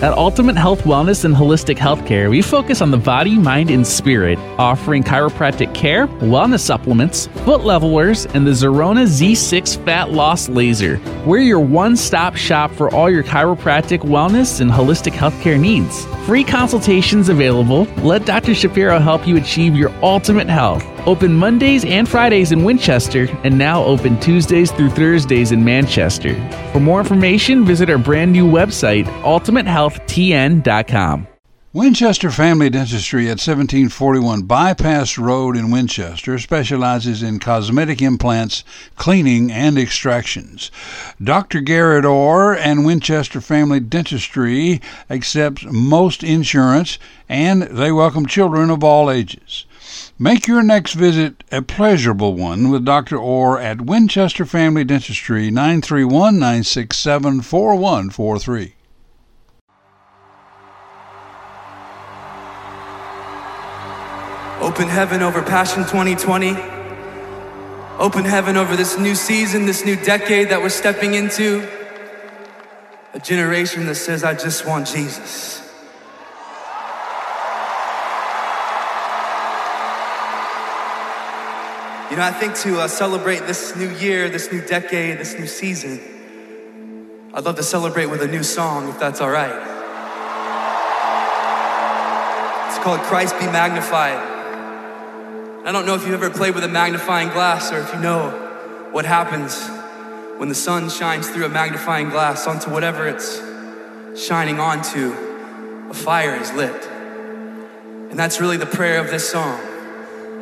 At Ultimate Health Wellness and Holistic Healthcare, we focus on the body, mind, and spirit, offering chiropractic care, wellness supplements, foot levelers, and the Zerona Z6 Fat Loss Laser. We're your one stop shop for all your chiropractic, wellness, and holistic healthcare needs. Free consultations available. Let Dr. Shapiro help you achieve your ultimate health. Open Mondays and Fridays in Winchester, and now open Tuesdays through Thursdays in Manchester. For more information, visit our brand new website, ultimatehealthtn.com. Winchester Family Dentistry at 1741 Bypass Road in Winchester specializes in cosmetic implants, cleaning, and extractions. Dr. Garrett Orr and Winchester Family Dentistry accepts most insurance and they welcome children of all ages. Make your next visit a pleasurable one with Dr. Orr at Winchester Family Dentistry, 931 967 4143. Open heaven over Passion 2020. Open heaven over this new season, this new decade that we're stepping into. A generation that says, I just want Jesus. You know, I think to uh, celebrate this new year, this new decade, this new season, I'd love to celebrate with a new song, if that's all right. It's called Christ Be Magnified. I don't know if you've ever played with a magnifying glass or if you know what happens when the sun shines through a magnifying glass onto whatever it's shining onto, a fire is lit. And that's really the prayer of this song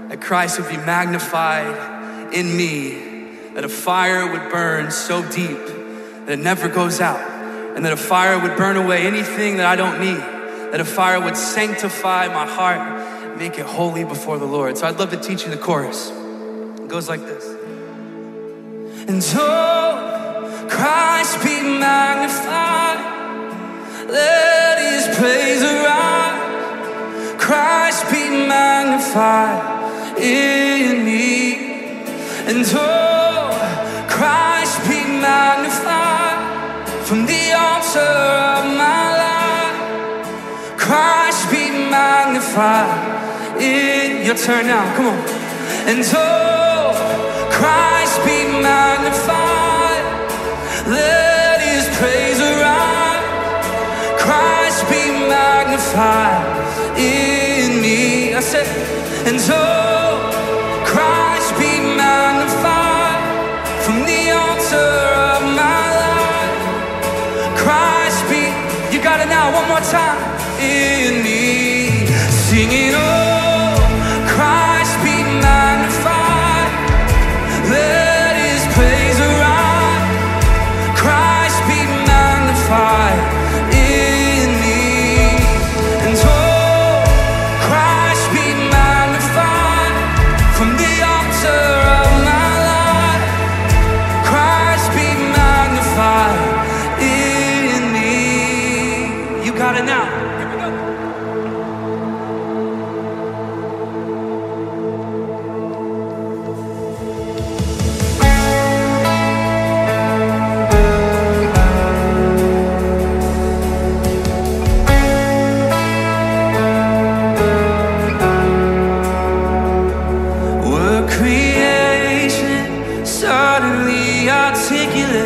that Christ would be magnified in me, that a fire would burn so deep that it never goes out, and that a fire would burn away anything that I don't need, that a fire would sanctify my heart, make it holy before the Lord. So I'd love to teach you the chorus. It goes like this. And oh, Christ be magnified, let his praise arise. Christ be magnified in me. And oh, Christ be magnified from the altar of my life. Christ be magnified in your turn now. Come on. And oh, Christ be magnified. Let his praise arise. Christ be magnified in me. I said, and oh, Christ be magnified from the altar of my life. Christ be, you got it now, one more time. In me, singing, oh, articulate with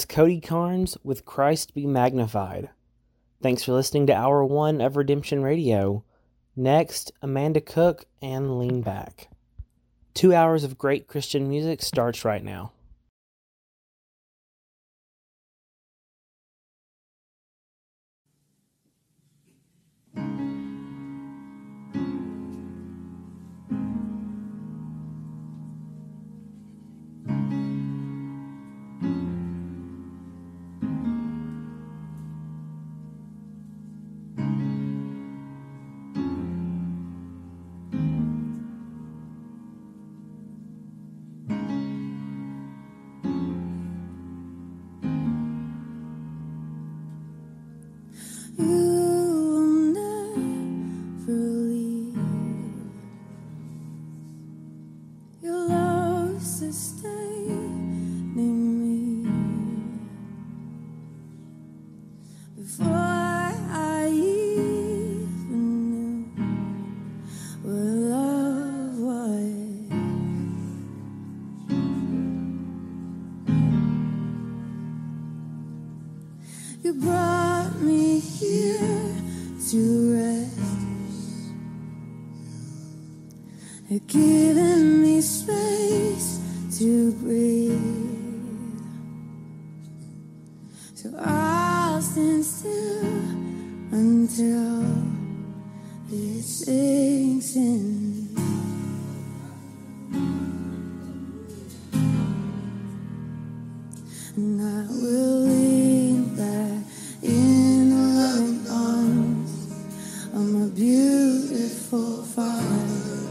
was Cody Carnes with Christ Be Magnified. Thanks for listening to Hour 1 of Redemption Radio. Next, Amanda Cook and Lean Back. Two hours of great Christian music starts right now. beautiful Father.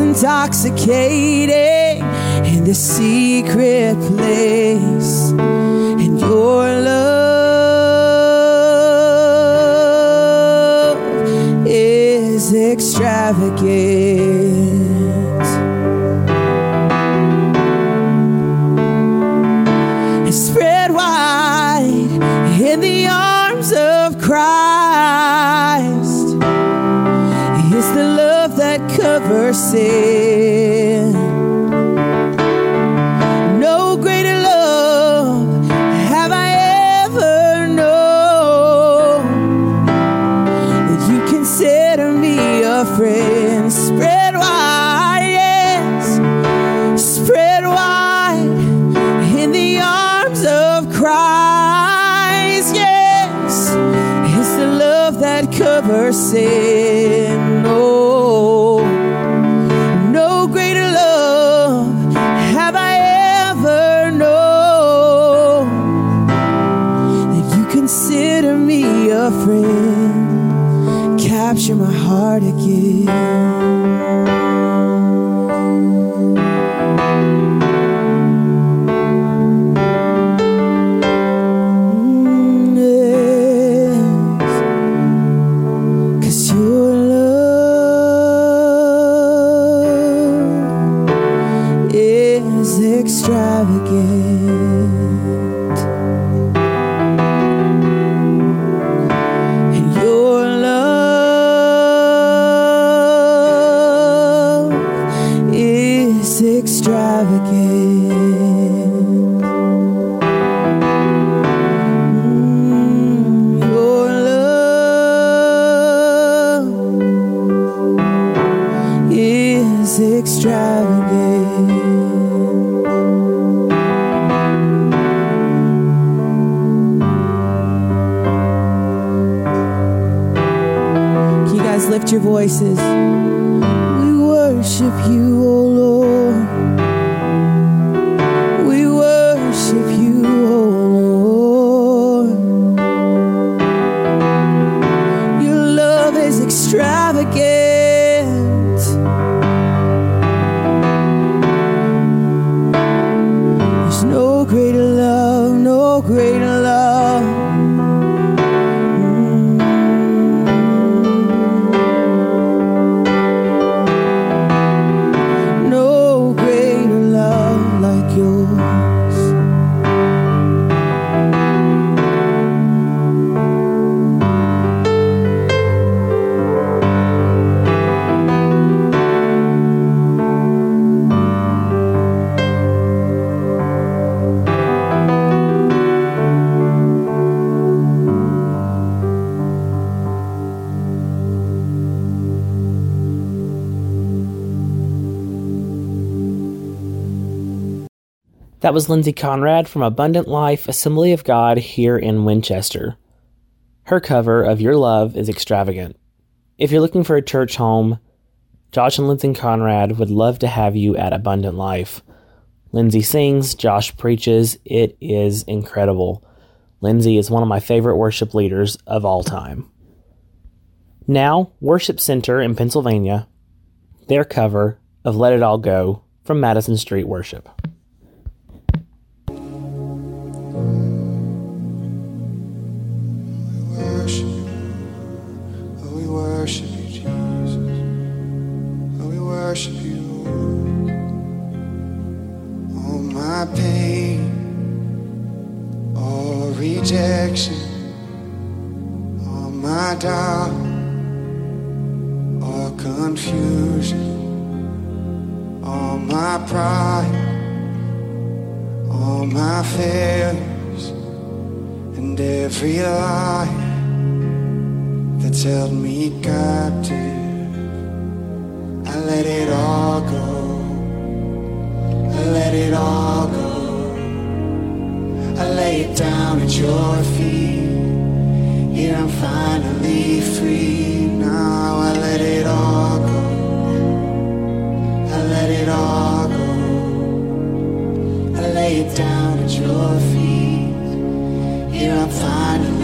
Intoxicating in the secret place. That was Lindsay Conrad from Abundant Life Assembly of God here in Winchester. Her cover of Your Love is extravagant. If you're looking for a church home, Josh and Lindsay Conrad would love to have you at Abundant Life. Lindsay sings, Josh preaches. It is incredible. Lindsay is one of my favorite worship leaders of all time. Now, Worship Center in Pennsylvania, their cover of Let It All Go from Madison Street Worship. rejection or my doubt or confusion all my pride or my fears and every lie that's held me captive. I let it all go. I let it all go. I lay it down at your feet. Here I'm finally free. Now I let it all go. I let it all go. I lay it down at your feet. Here I'm finally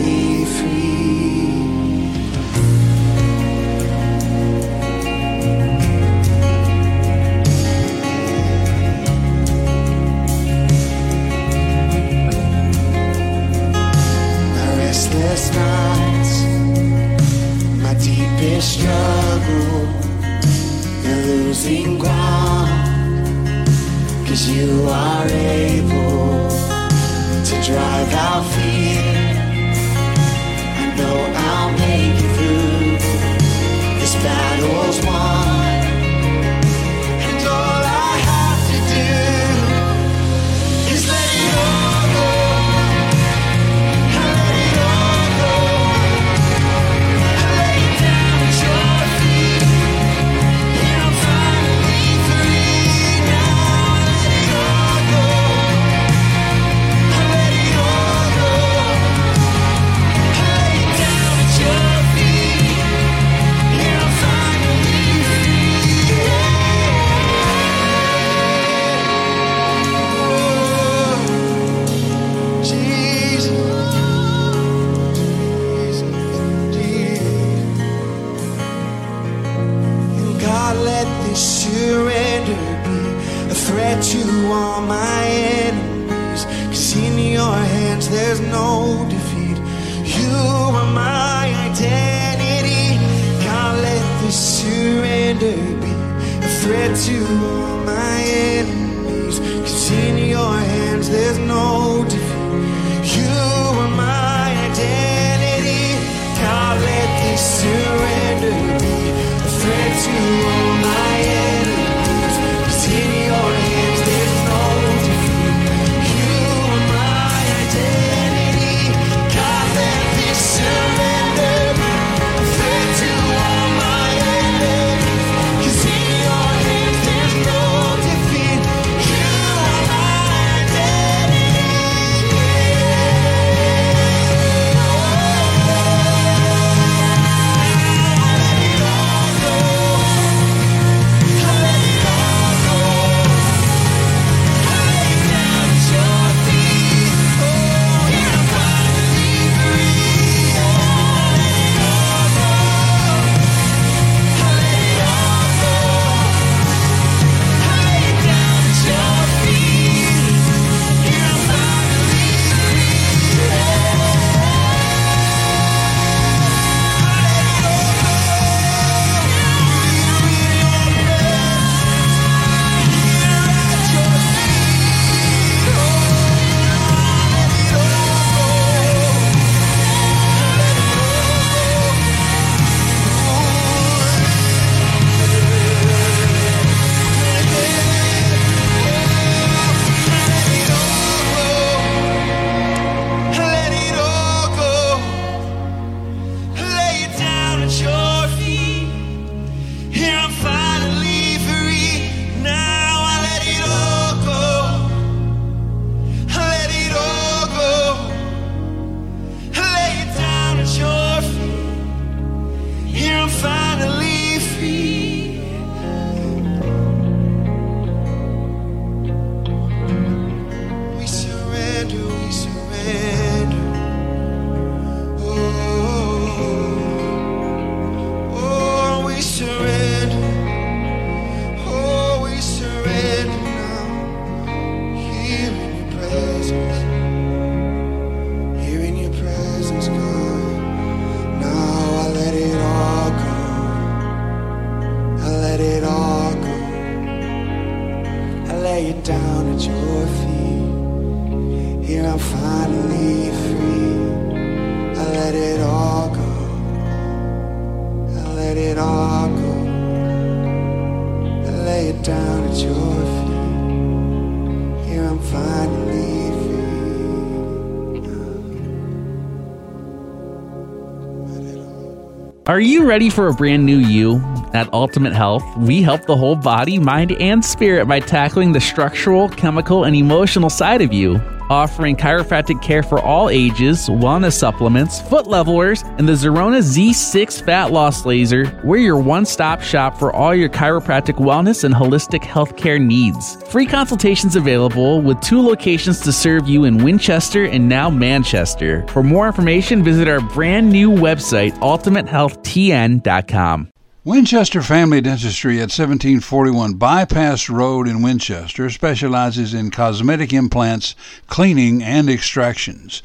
Are you ready for a brand new you? At Ultimate Health, we help the whole body, mind, and spirit by tackling the structural, chemical, and emotional side of you offering chiropractic care for all ages, wellness supplements, foot levelers, and the Zerona Z6 Fat Loss Laser. We're your one stop shop for all your chiropractic wellness and holistic healthcare needs. Free consultations available with two locations to serve you in Winchester and now Manchester. For more information, visit our brand new website, ultimatehealthtn.com. Winchester Family Dentistry at 1741 Bypass Road in Winchester specializes in cosmetic implants, cleaning, and extractions.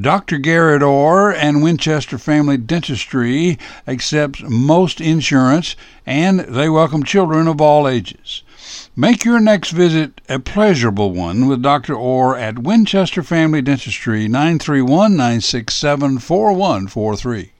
Dr. Garrett Orr and Winchester Family Dentistry accepts most insurance and they welcome children of all ages. Make your next visit a pleasurable one with Dr. Orr at Winchester Family Dentistry 931 967 4143.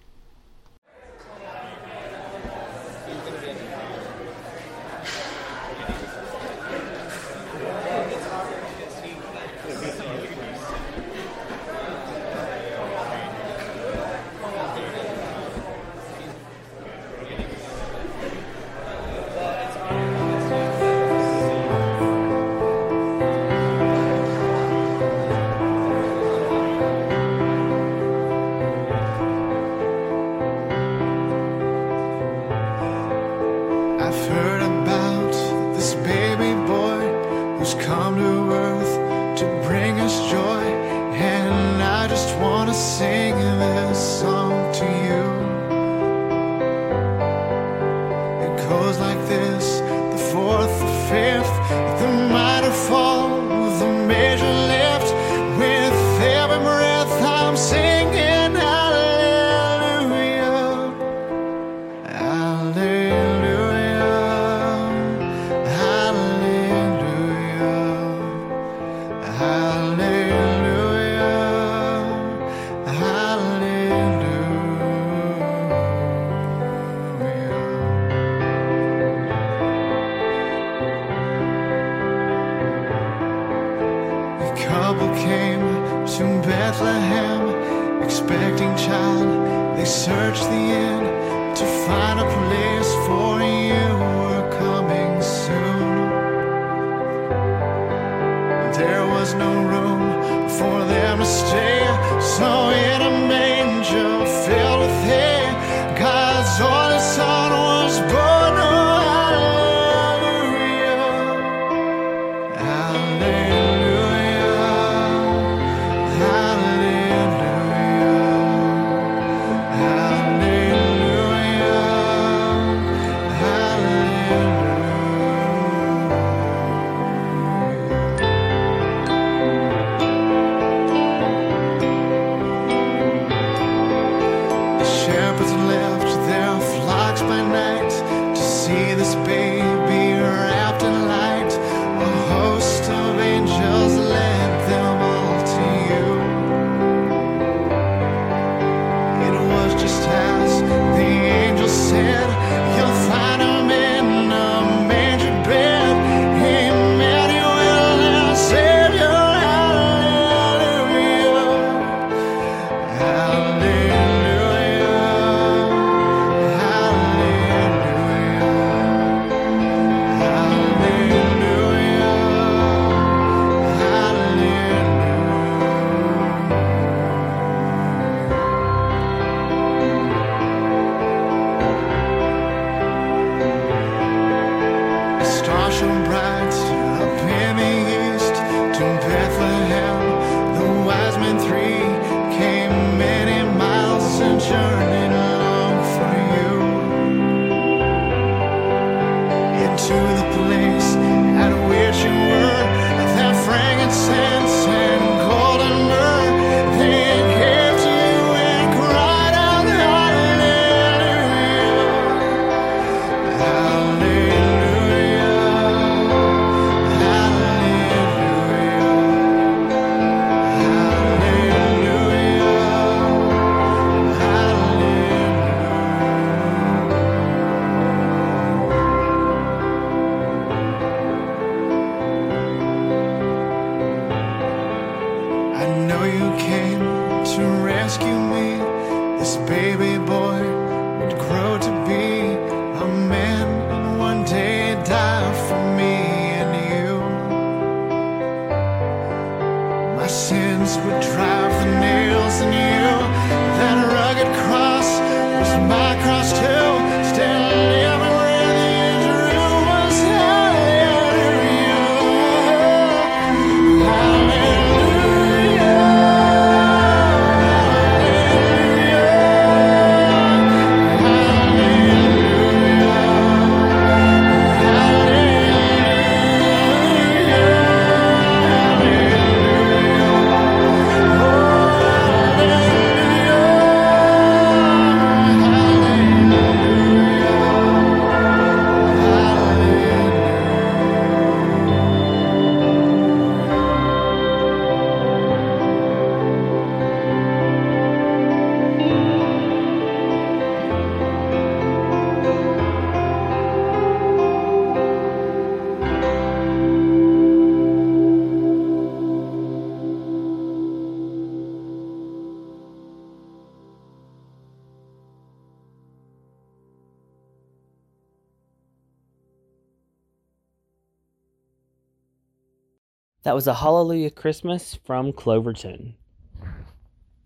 Was a Hallelujah Christmas from Cloverton.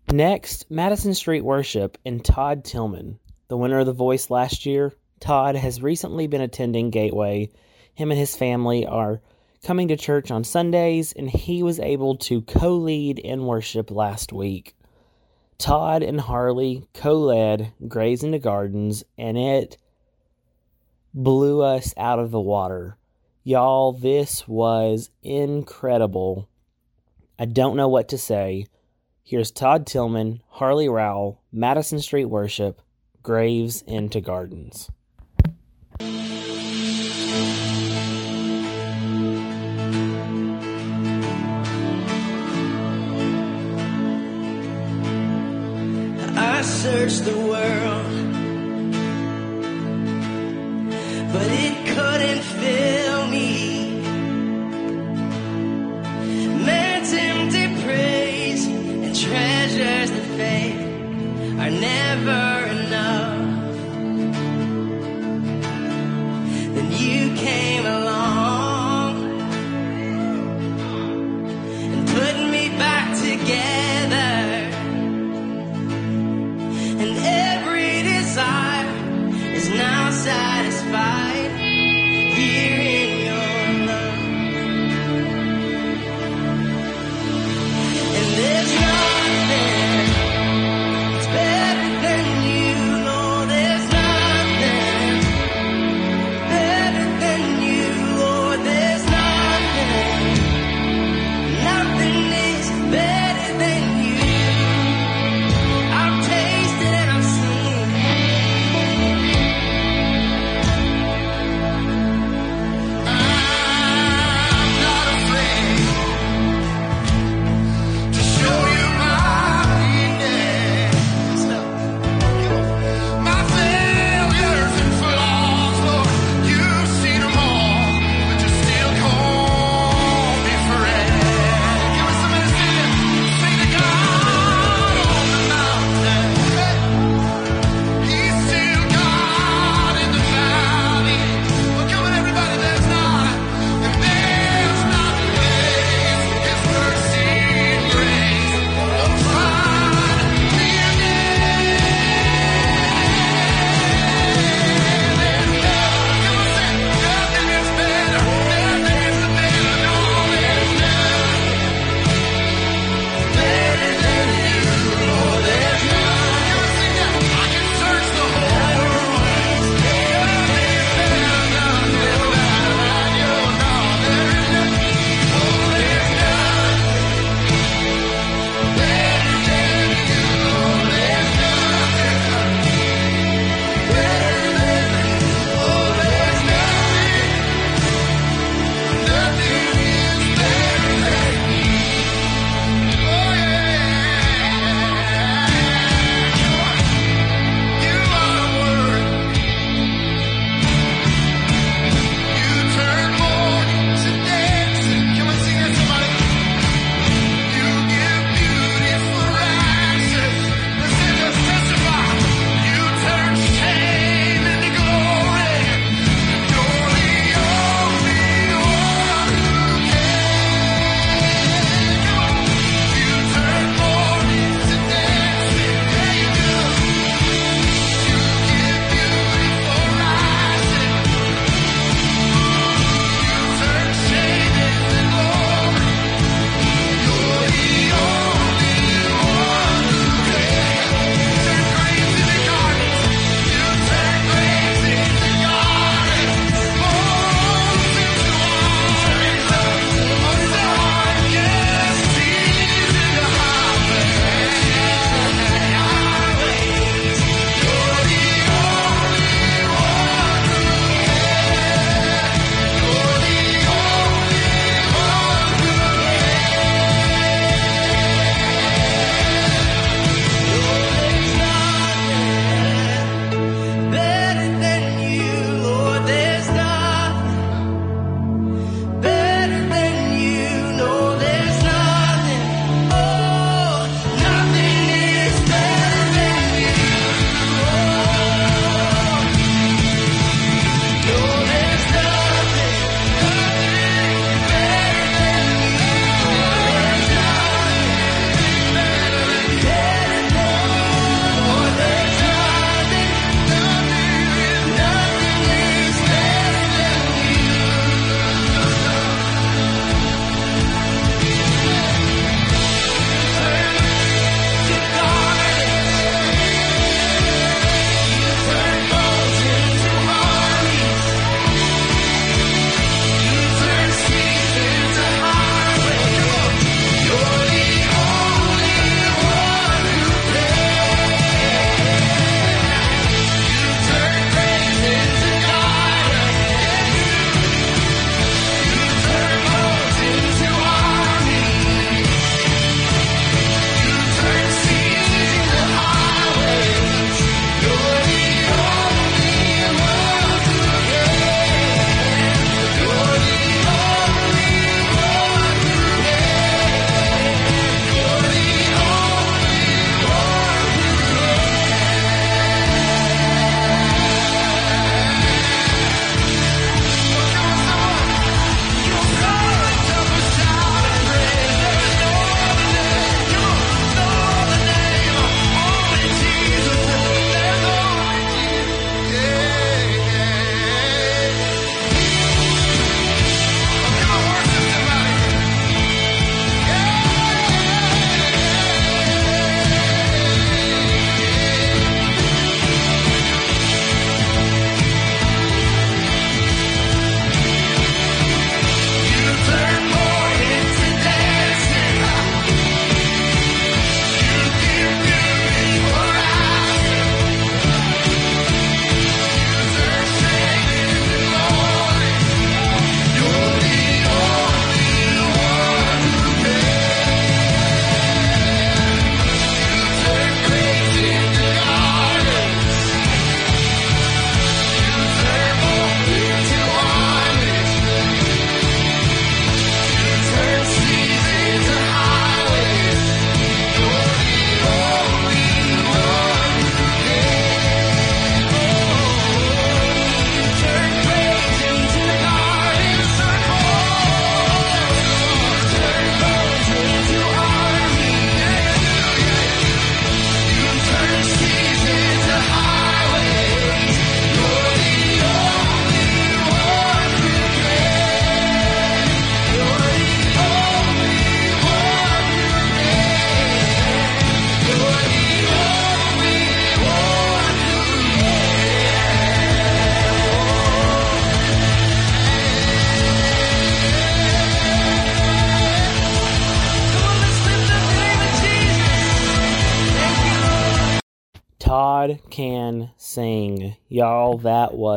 Next, Madison Street Worship and Todd Tilghman, the winner of The Voice last year. Todd has recently been attending Gateway. Him and his family are coming to church on Sundays, and he was able to co lead in worship last week. Todd and Harley co led Graves into Gardens, and it blew us out of the water. Y'all, this was incredible. I don't know what to say. Here's Todd Tilghman, Harley Rowell, Madison Street Worship, Graves into Gardens. I searched the world, but it couldn't fill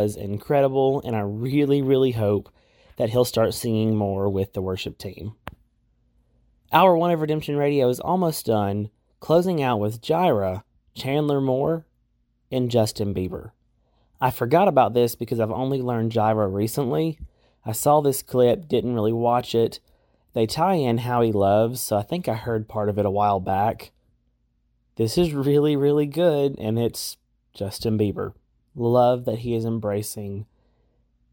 was incredible, and I really, really hope that he'll start singing more with the worship team. Hour one of Redemption Radio is almost done, closing out with Jireh, Chandler Moore, and Justin Bieber. I forgot about this because I've only learned Jireh recently. I saw this clip, didn't really watch it. They tie in how he loves, so I think I heard part of it a while back. This is really, really good, and it's Justin Bieber love that he is embracing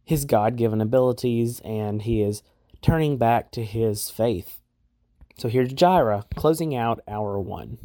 his God given abilities and he is turning back to his faith. So here's Jireh closing out hour one.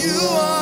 You are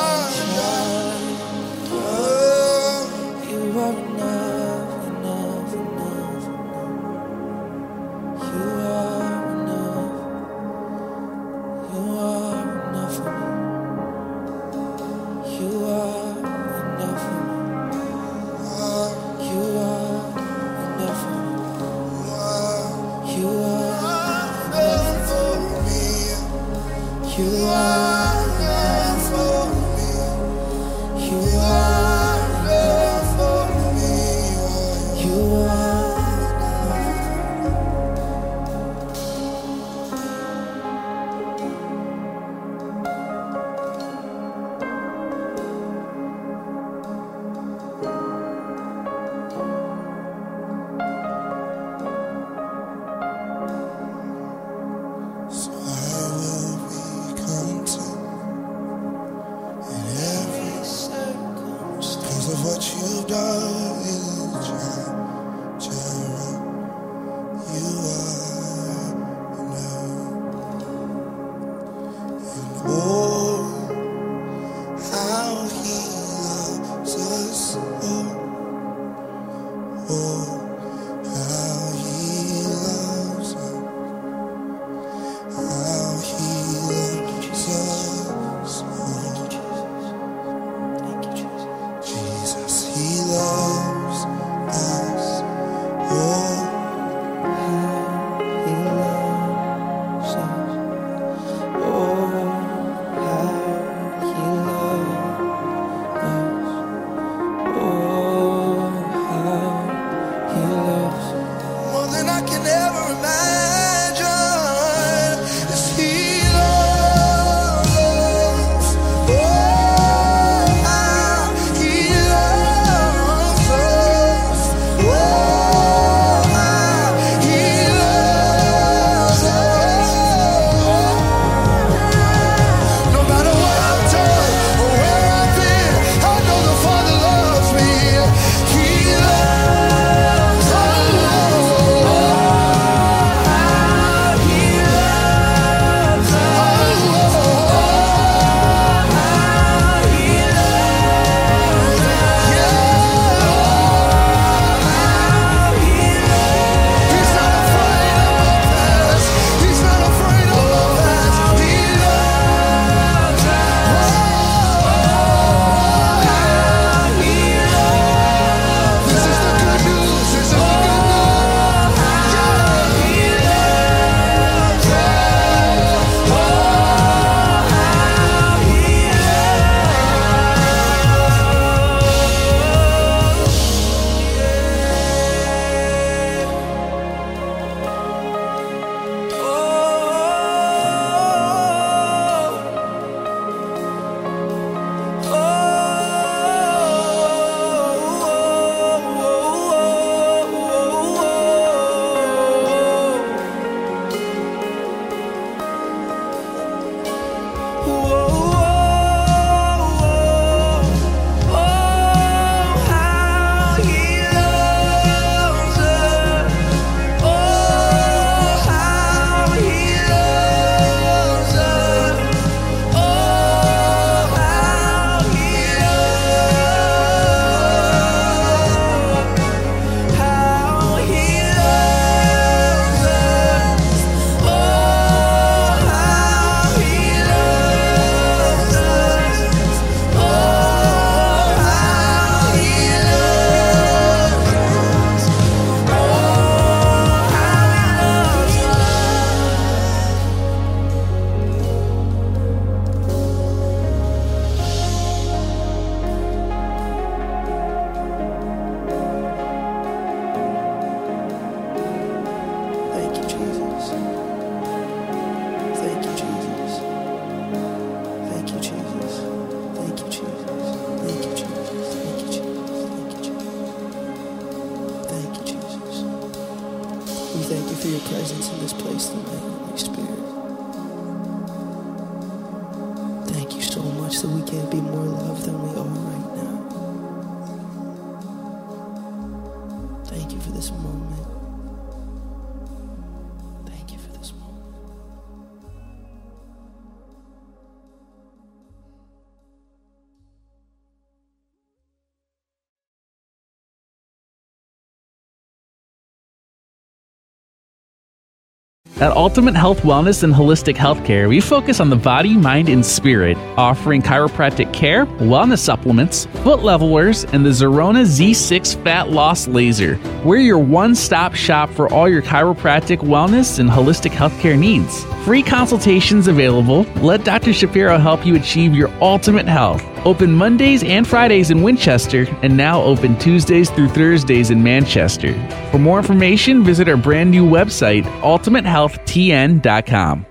At Ultimate Health Wellness and Holistic Healthcare, we focus on the body, mind, and spirit, offering chiropractic care, wellness supplements, foot levelers, and the Zerona Z6 Fat Loss Laser. We're your one stop shop for all your chiropractic wellness and holistic healthcare needs. Free consultations available. Let Dr. Shapiro help you achieve your ultimate health. Open Mondays and Fridays in Winchester, and now open Tuesdays through Thursdays in Manchester. For more information, visit our brand new website, ultimatehealthtn.com.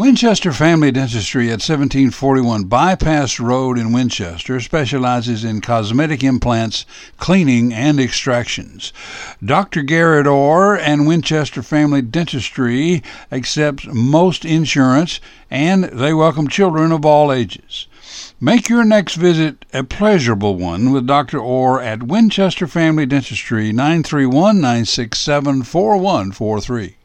Winchester Family Dentistry at 1741 Bypass Road in Winchester specializes in cosmetic implants, cleaning, and extractions. Dr. Garrett Orr and Winchester Family Dentistry accepts most insurance and they welcome children of all ages. Make your next visit a pleasurable one with Dr. Orr at Winchester Family Dentistry, 931 967 4143.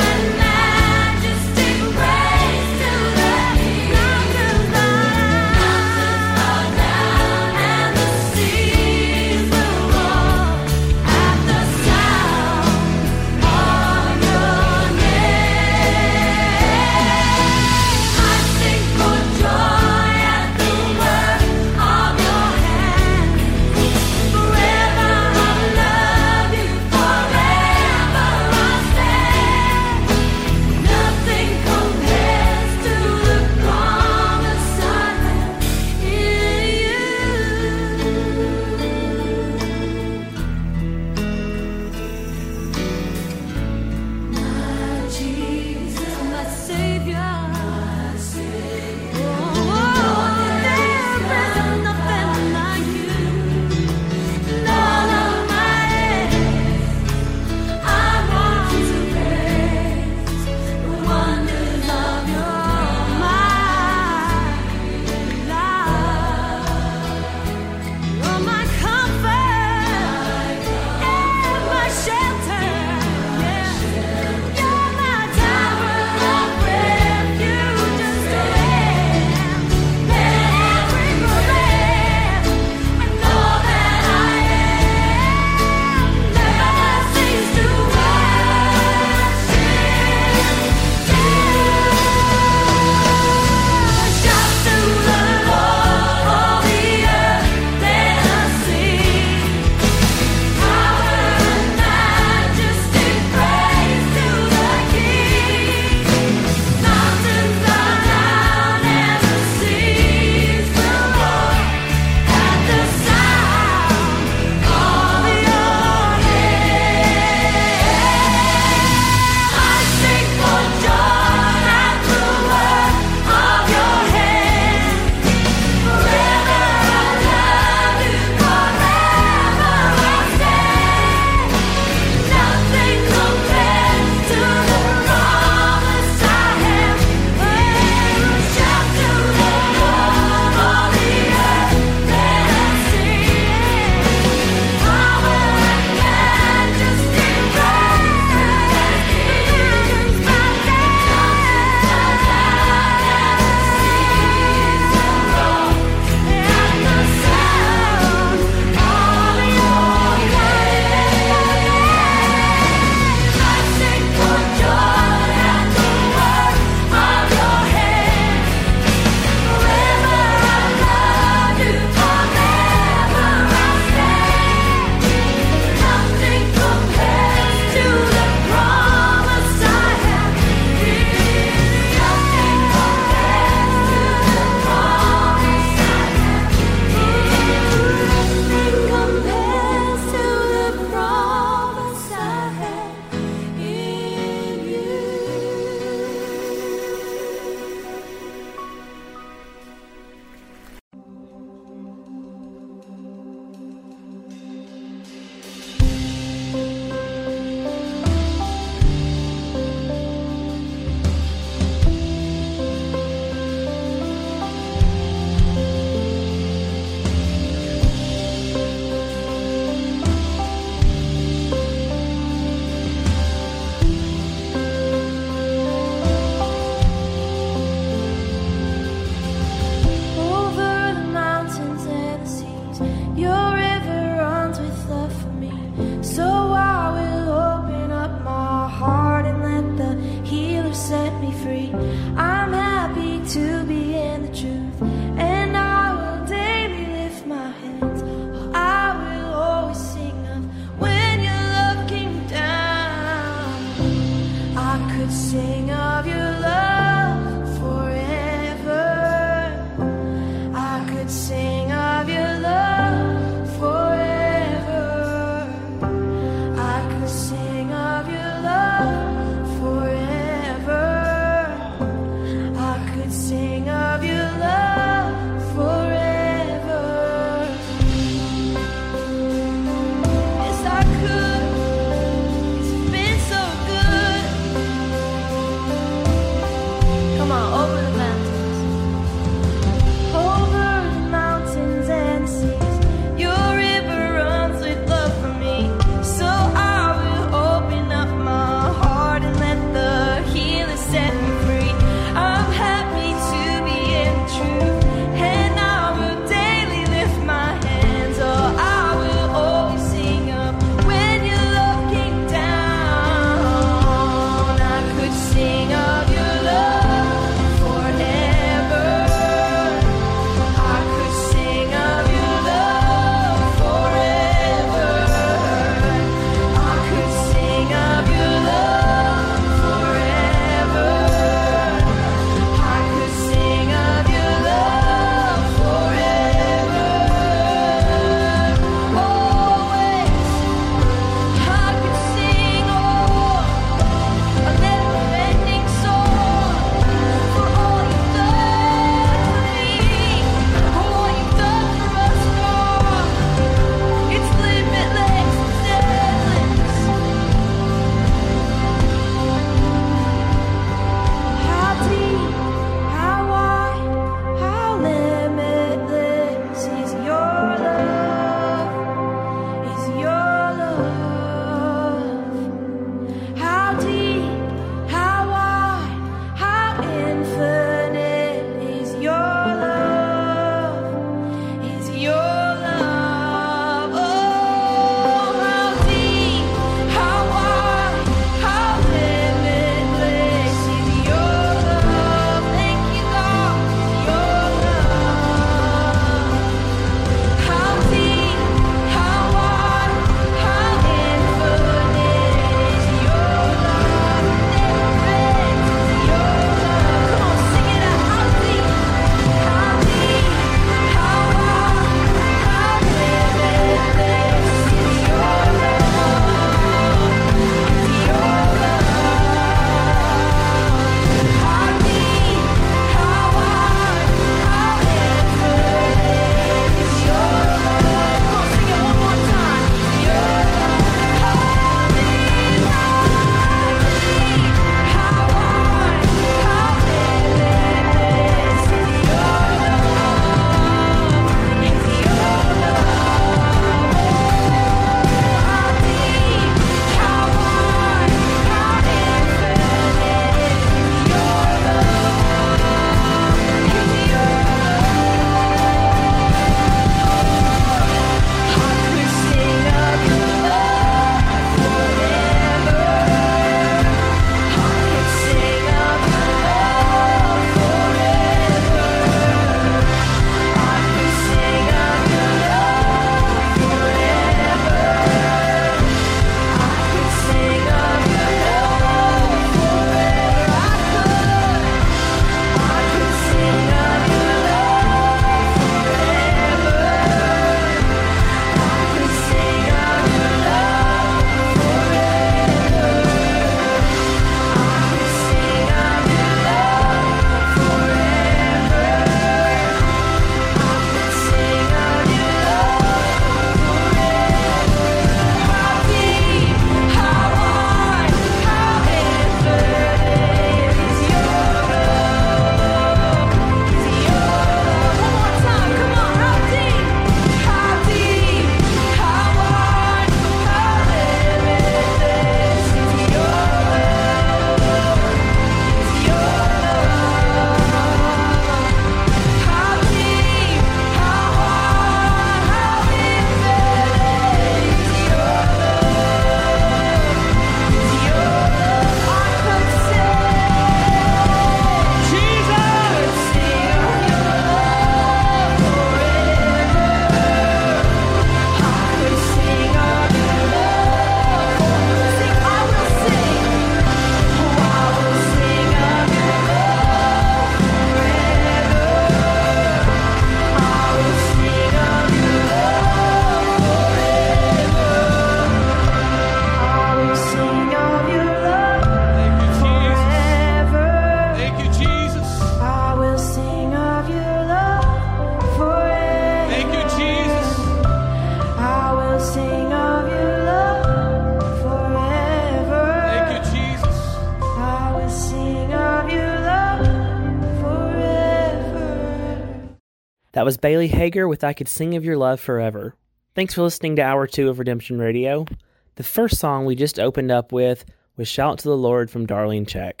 That was Bailey Hager with I Could Sing of Your Love Forever. Thanks for listening to Hour 2 of Redemption Radio. The first song we just opened up with was Shout to the Lord from Darlene Zschech.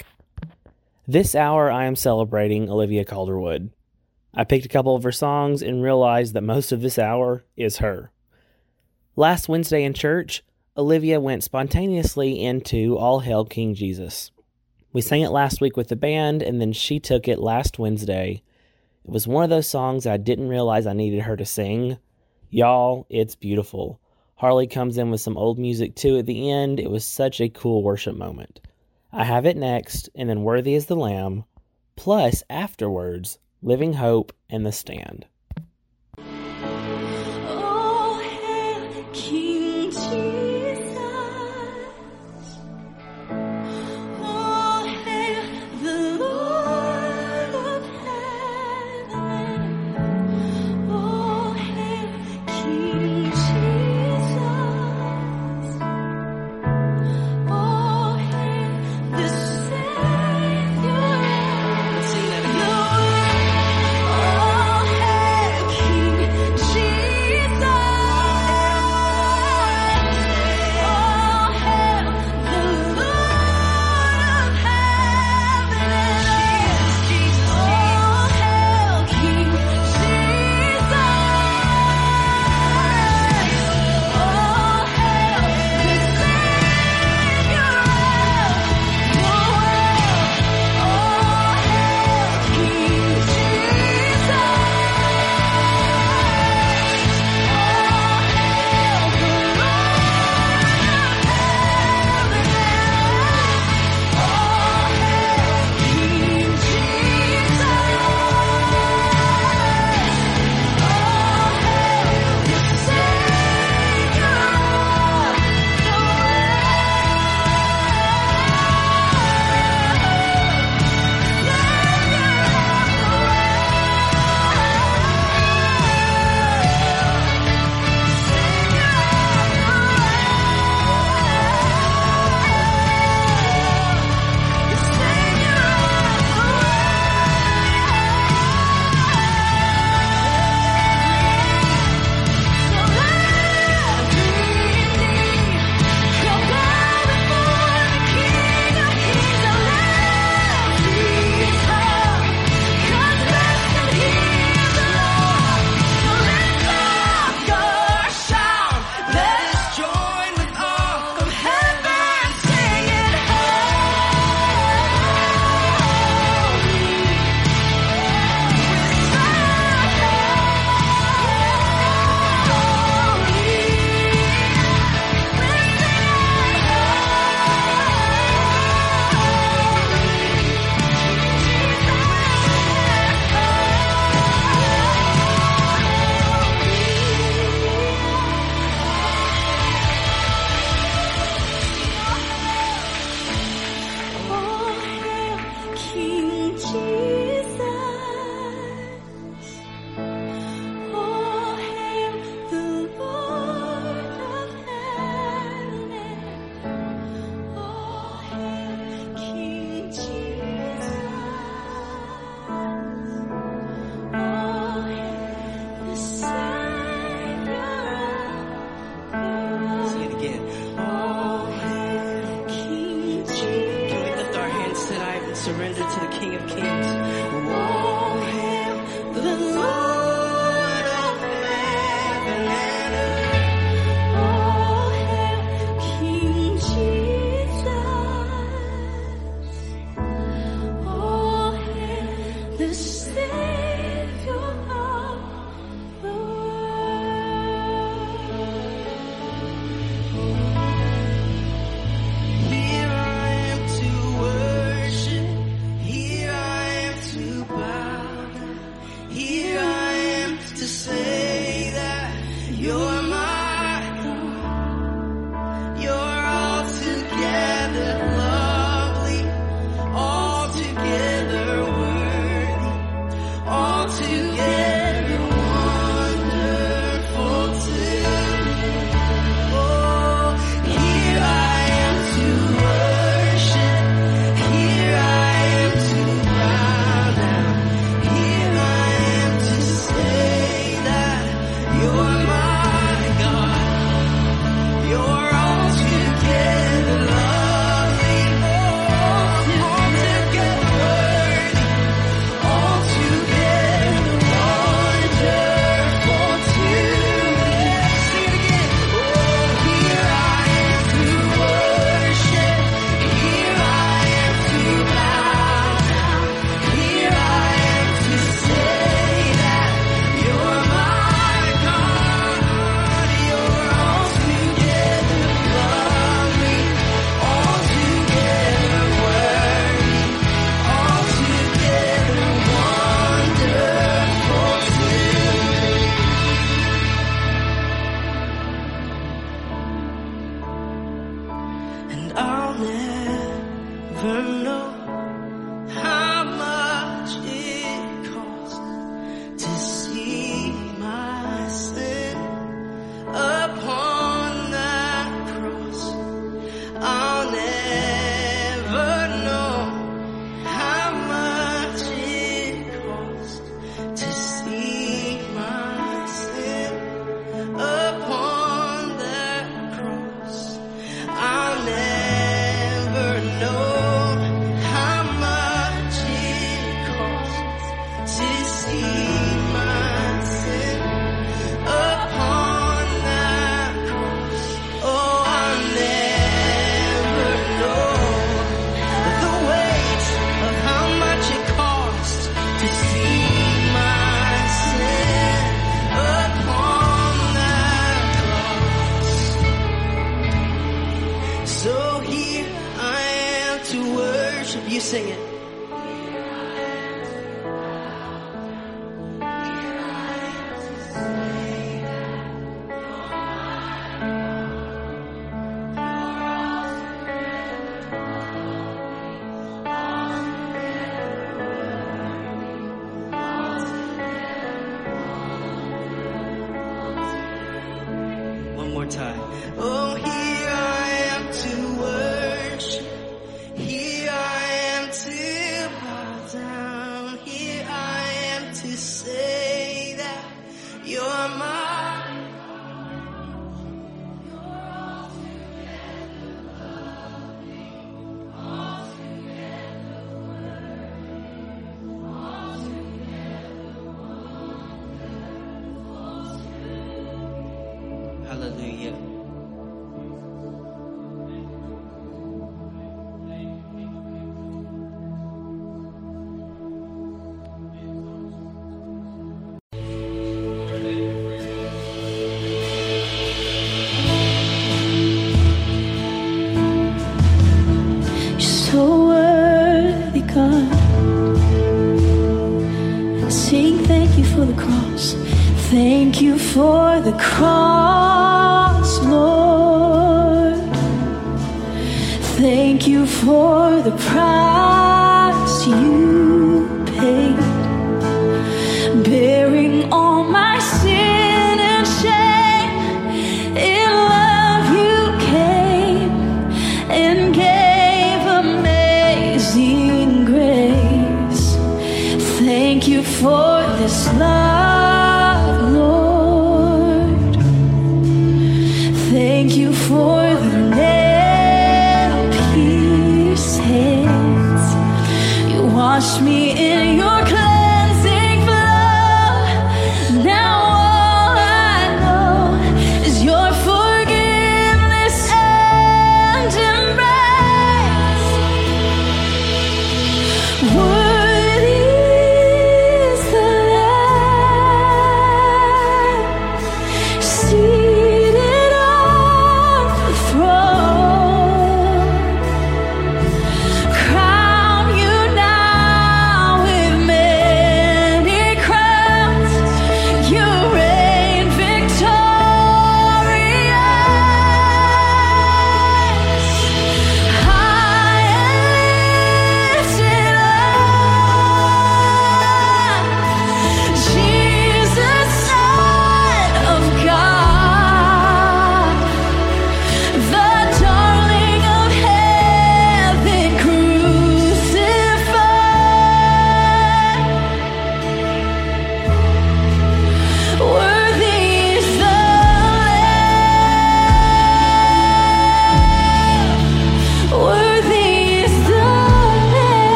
This hour I am celebrating Olivia Calderwood. I picked a couple of her songs and realized that most of this hour is her. Last Wednesday in church, Olivia went spontaneously into All Hail King Jesus. We sang it last week with the band, and then she took it last Wednesday. It was one of those songs I didn't realize I needed her to sing. Y'all, it's beautiful. Harley comes in with some old music too at the end. It was such a cool worship moment. I have it next, and then Worthy is the Lamb, plus afterwards, Living Hope and The Stand. Oh, hail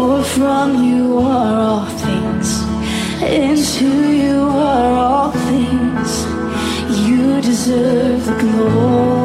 For from you are all things, into you are all things. You deserve the glory.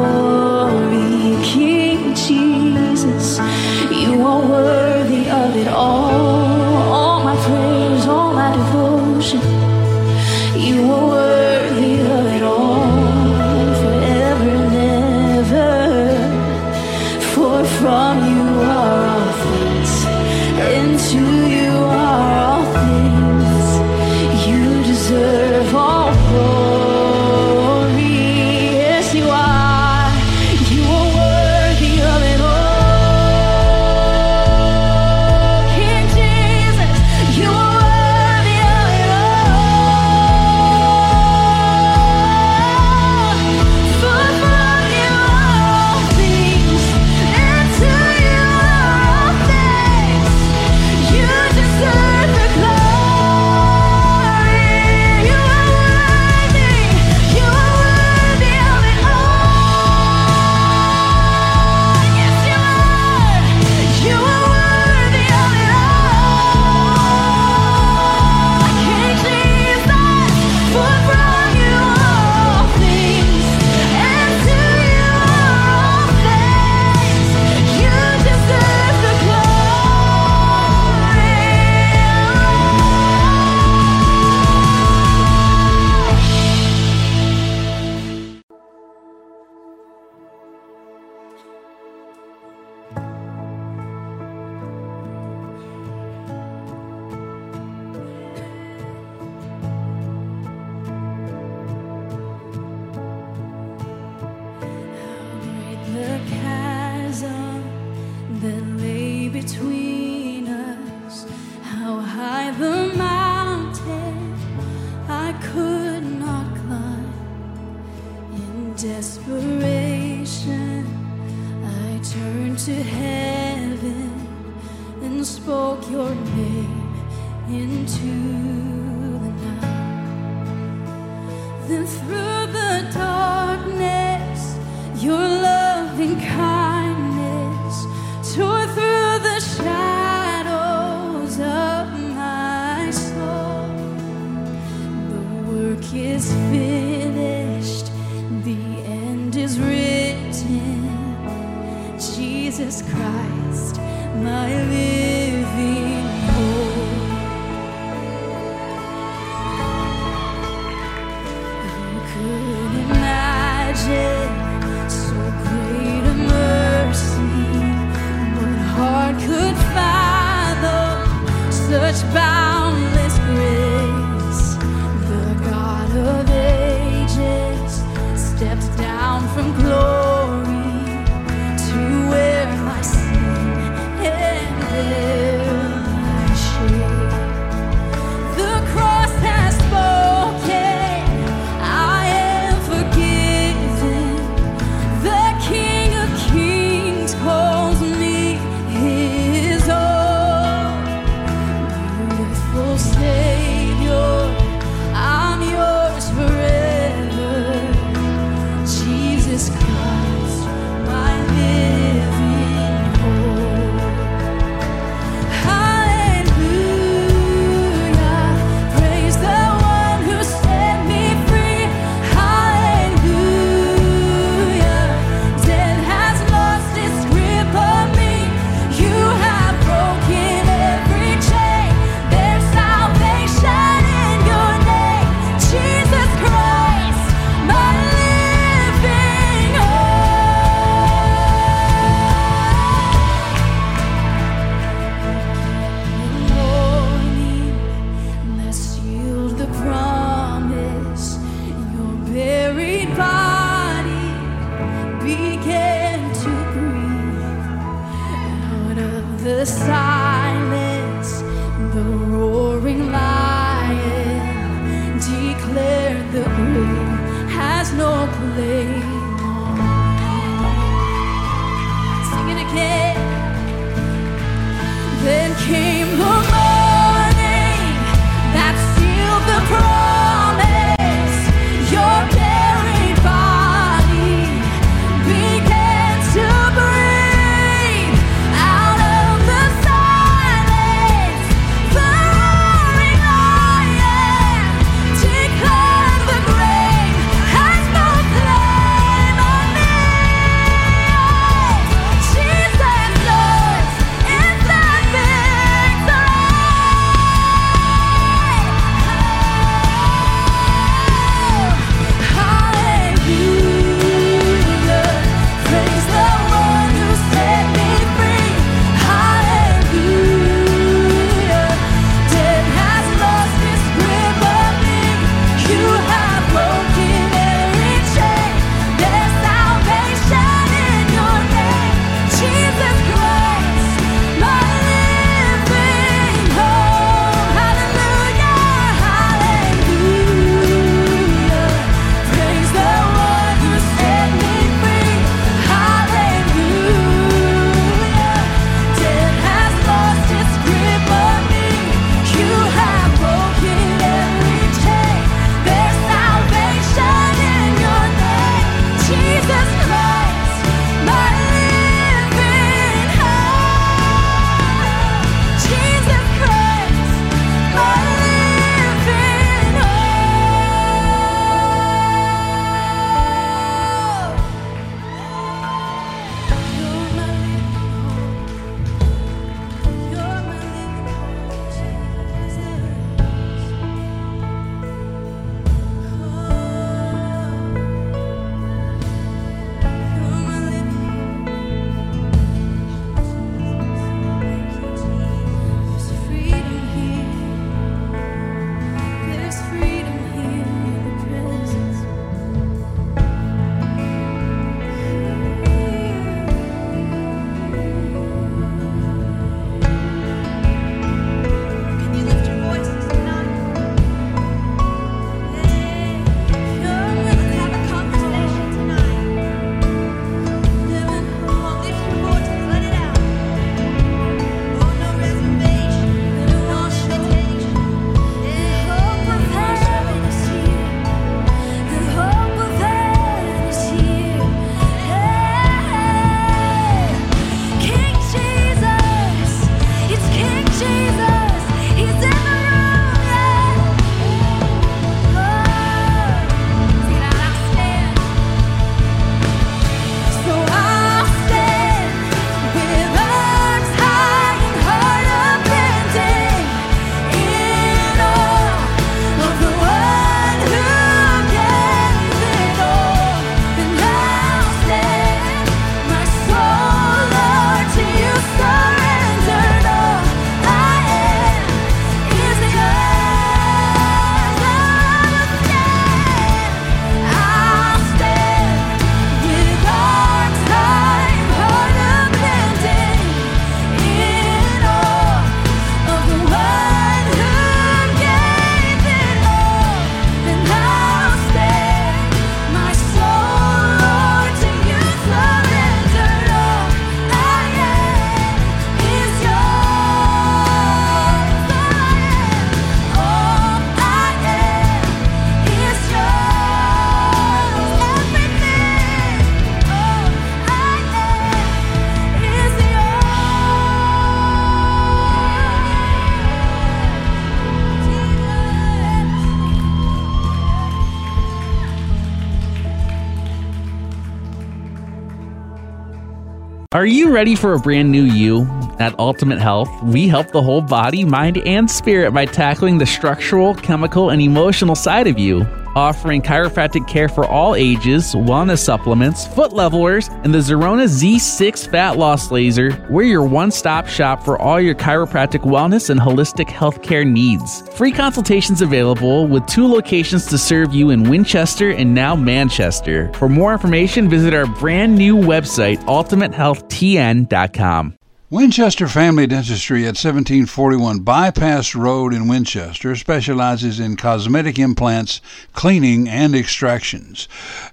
You ready for a brand new you? At Ultimate Health, we help the whole body, mind, and spirit by tackling the structural, chemical, and emotional side of you. Offering chiropractic care for all ages, wellness supplements, foot levelers, and the Zerona Z6 fat loss laser, we're your one stop shop for all your chiropractic wellness and holistic healthcare needs. Free consultations available with two locations to serve you in Winchester and now Manchester. For more information, visit our brand new website, ultimatehealthtn.com. Winchester Family Dentistry at 1741 Bypass Road in Winchester specializes in cosmetic implants, cleaning, and extractions.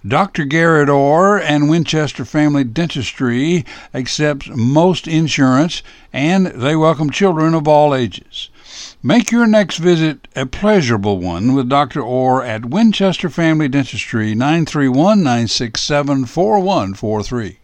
Dr. Garrett Orr and Winchester Family Dentistry accepts most insurance and they welcome children of all ages. Make your next visit a pleasurable one with Dr. Orr at Winchester Family Dentistry 931 967 4143.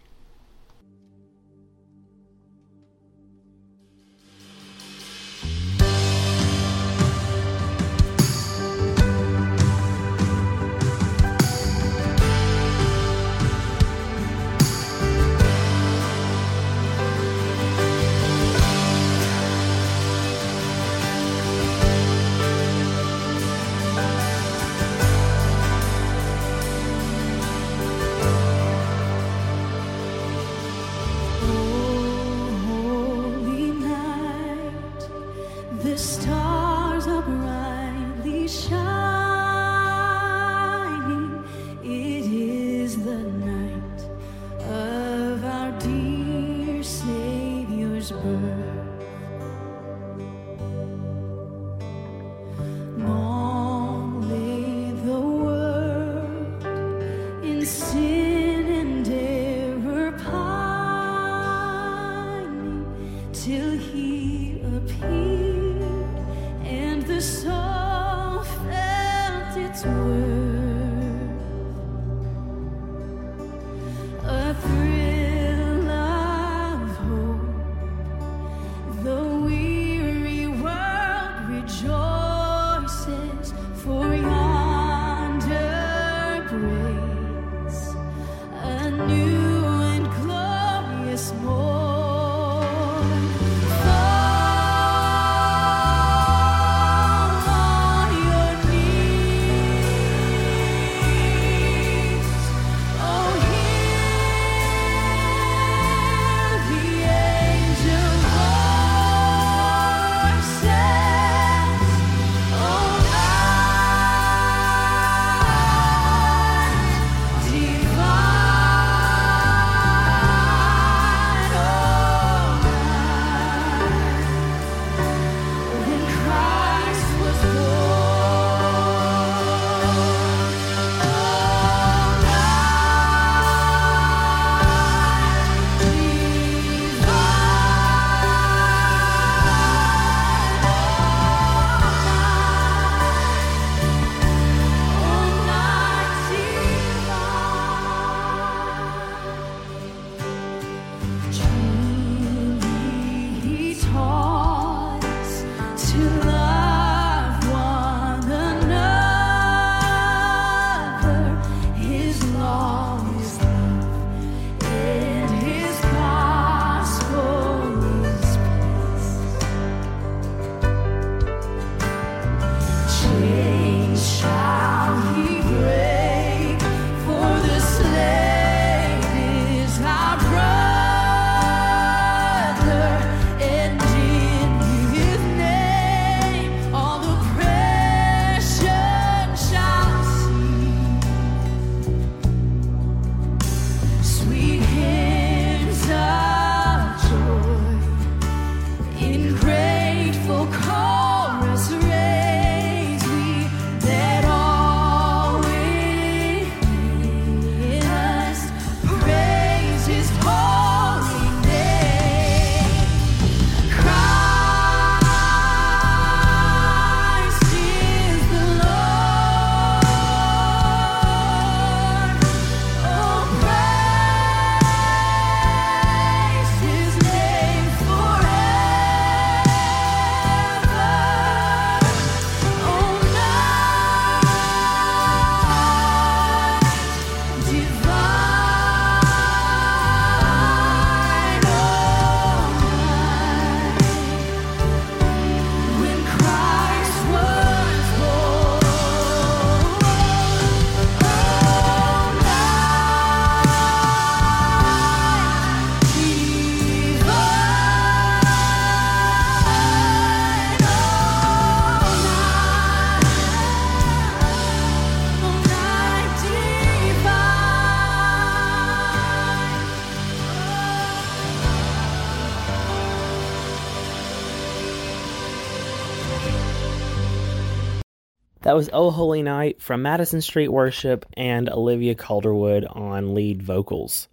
That was Oh Holy Night from Madison Street Worship and Olivia Calderwood on lead vocals.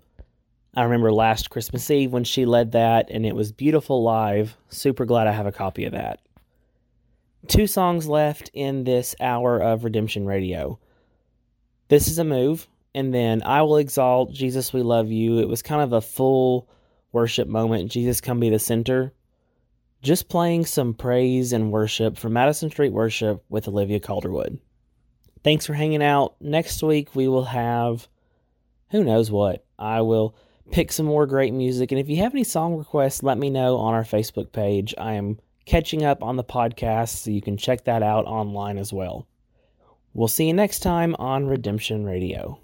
I remember last Christmas Eve when she led that, and it was beautiful live. Super glad I have a copy of that. Two songs left in this hour of Redemption Radio. This is a move, and then I Will Exalt, Jesus We Love You. It was kind of a full worship moment. Jesus Come Be the Center. Just playing some praise and worship from Madison Street Worship with Olivia Calderwood. Thanks for hanging out. Next week we will have who knows what. I will pick some more great music. And if you have any song requests, let me know on our Facebook page. I am catching up on the podcast, so you can check that out online as well. We'll see you next time on Redemption Radio.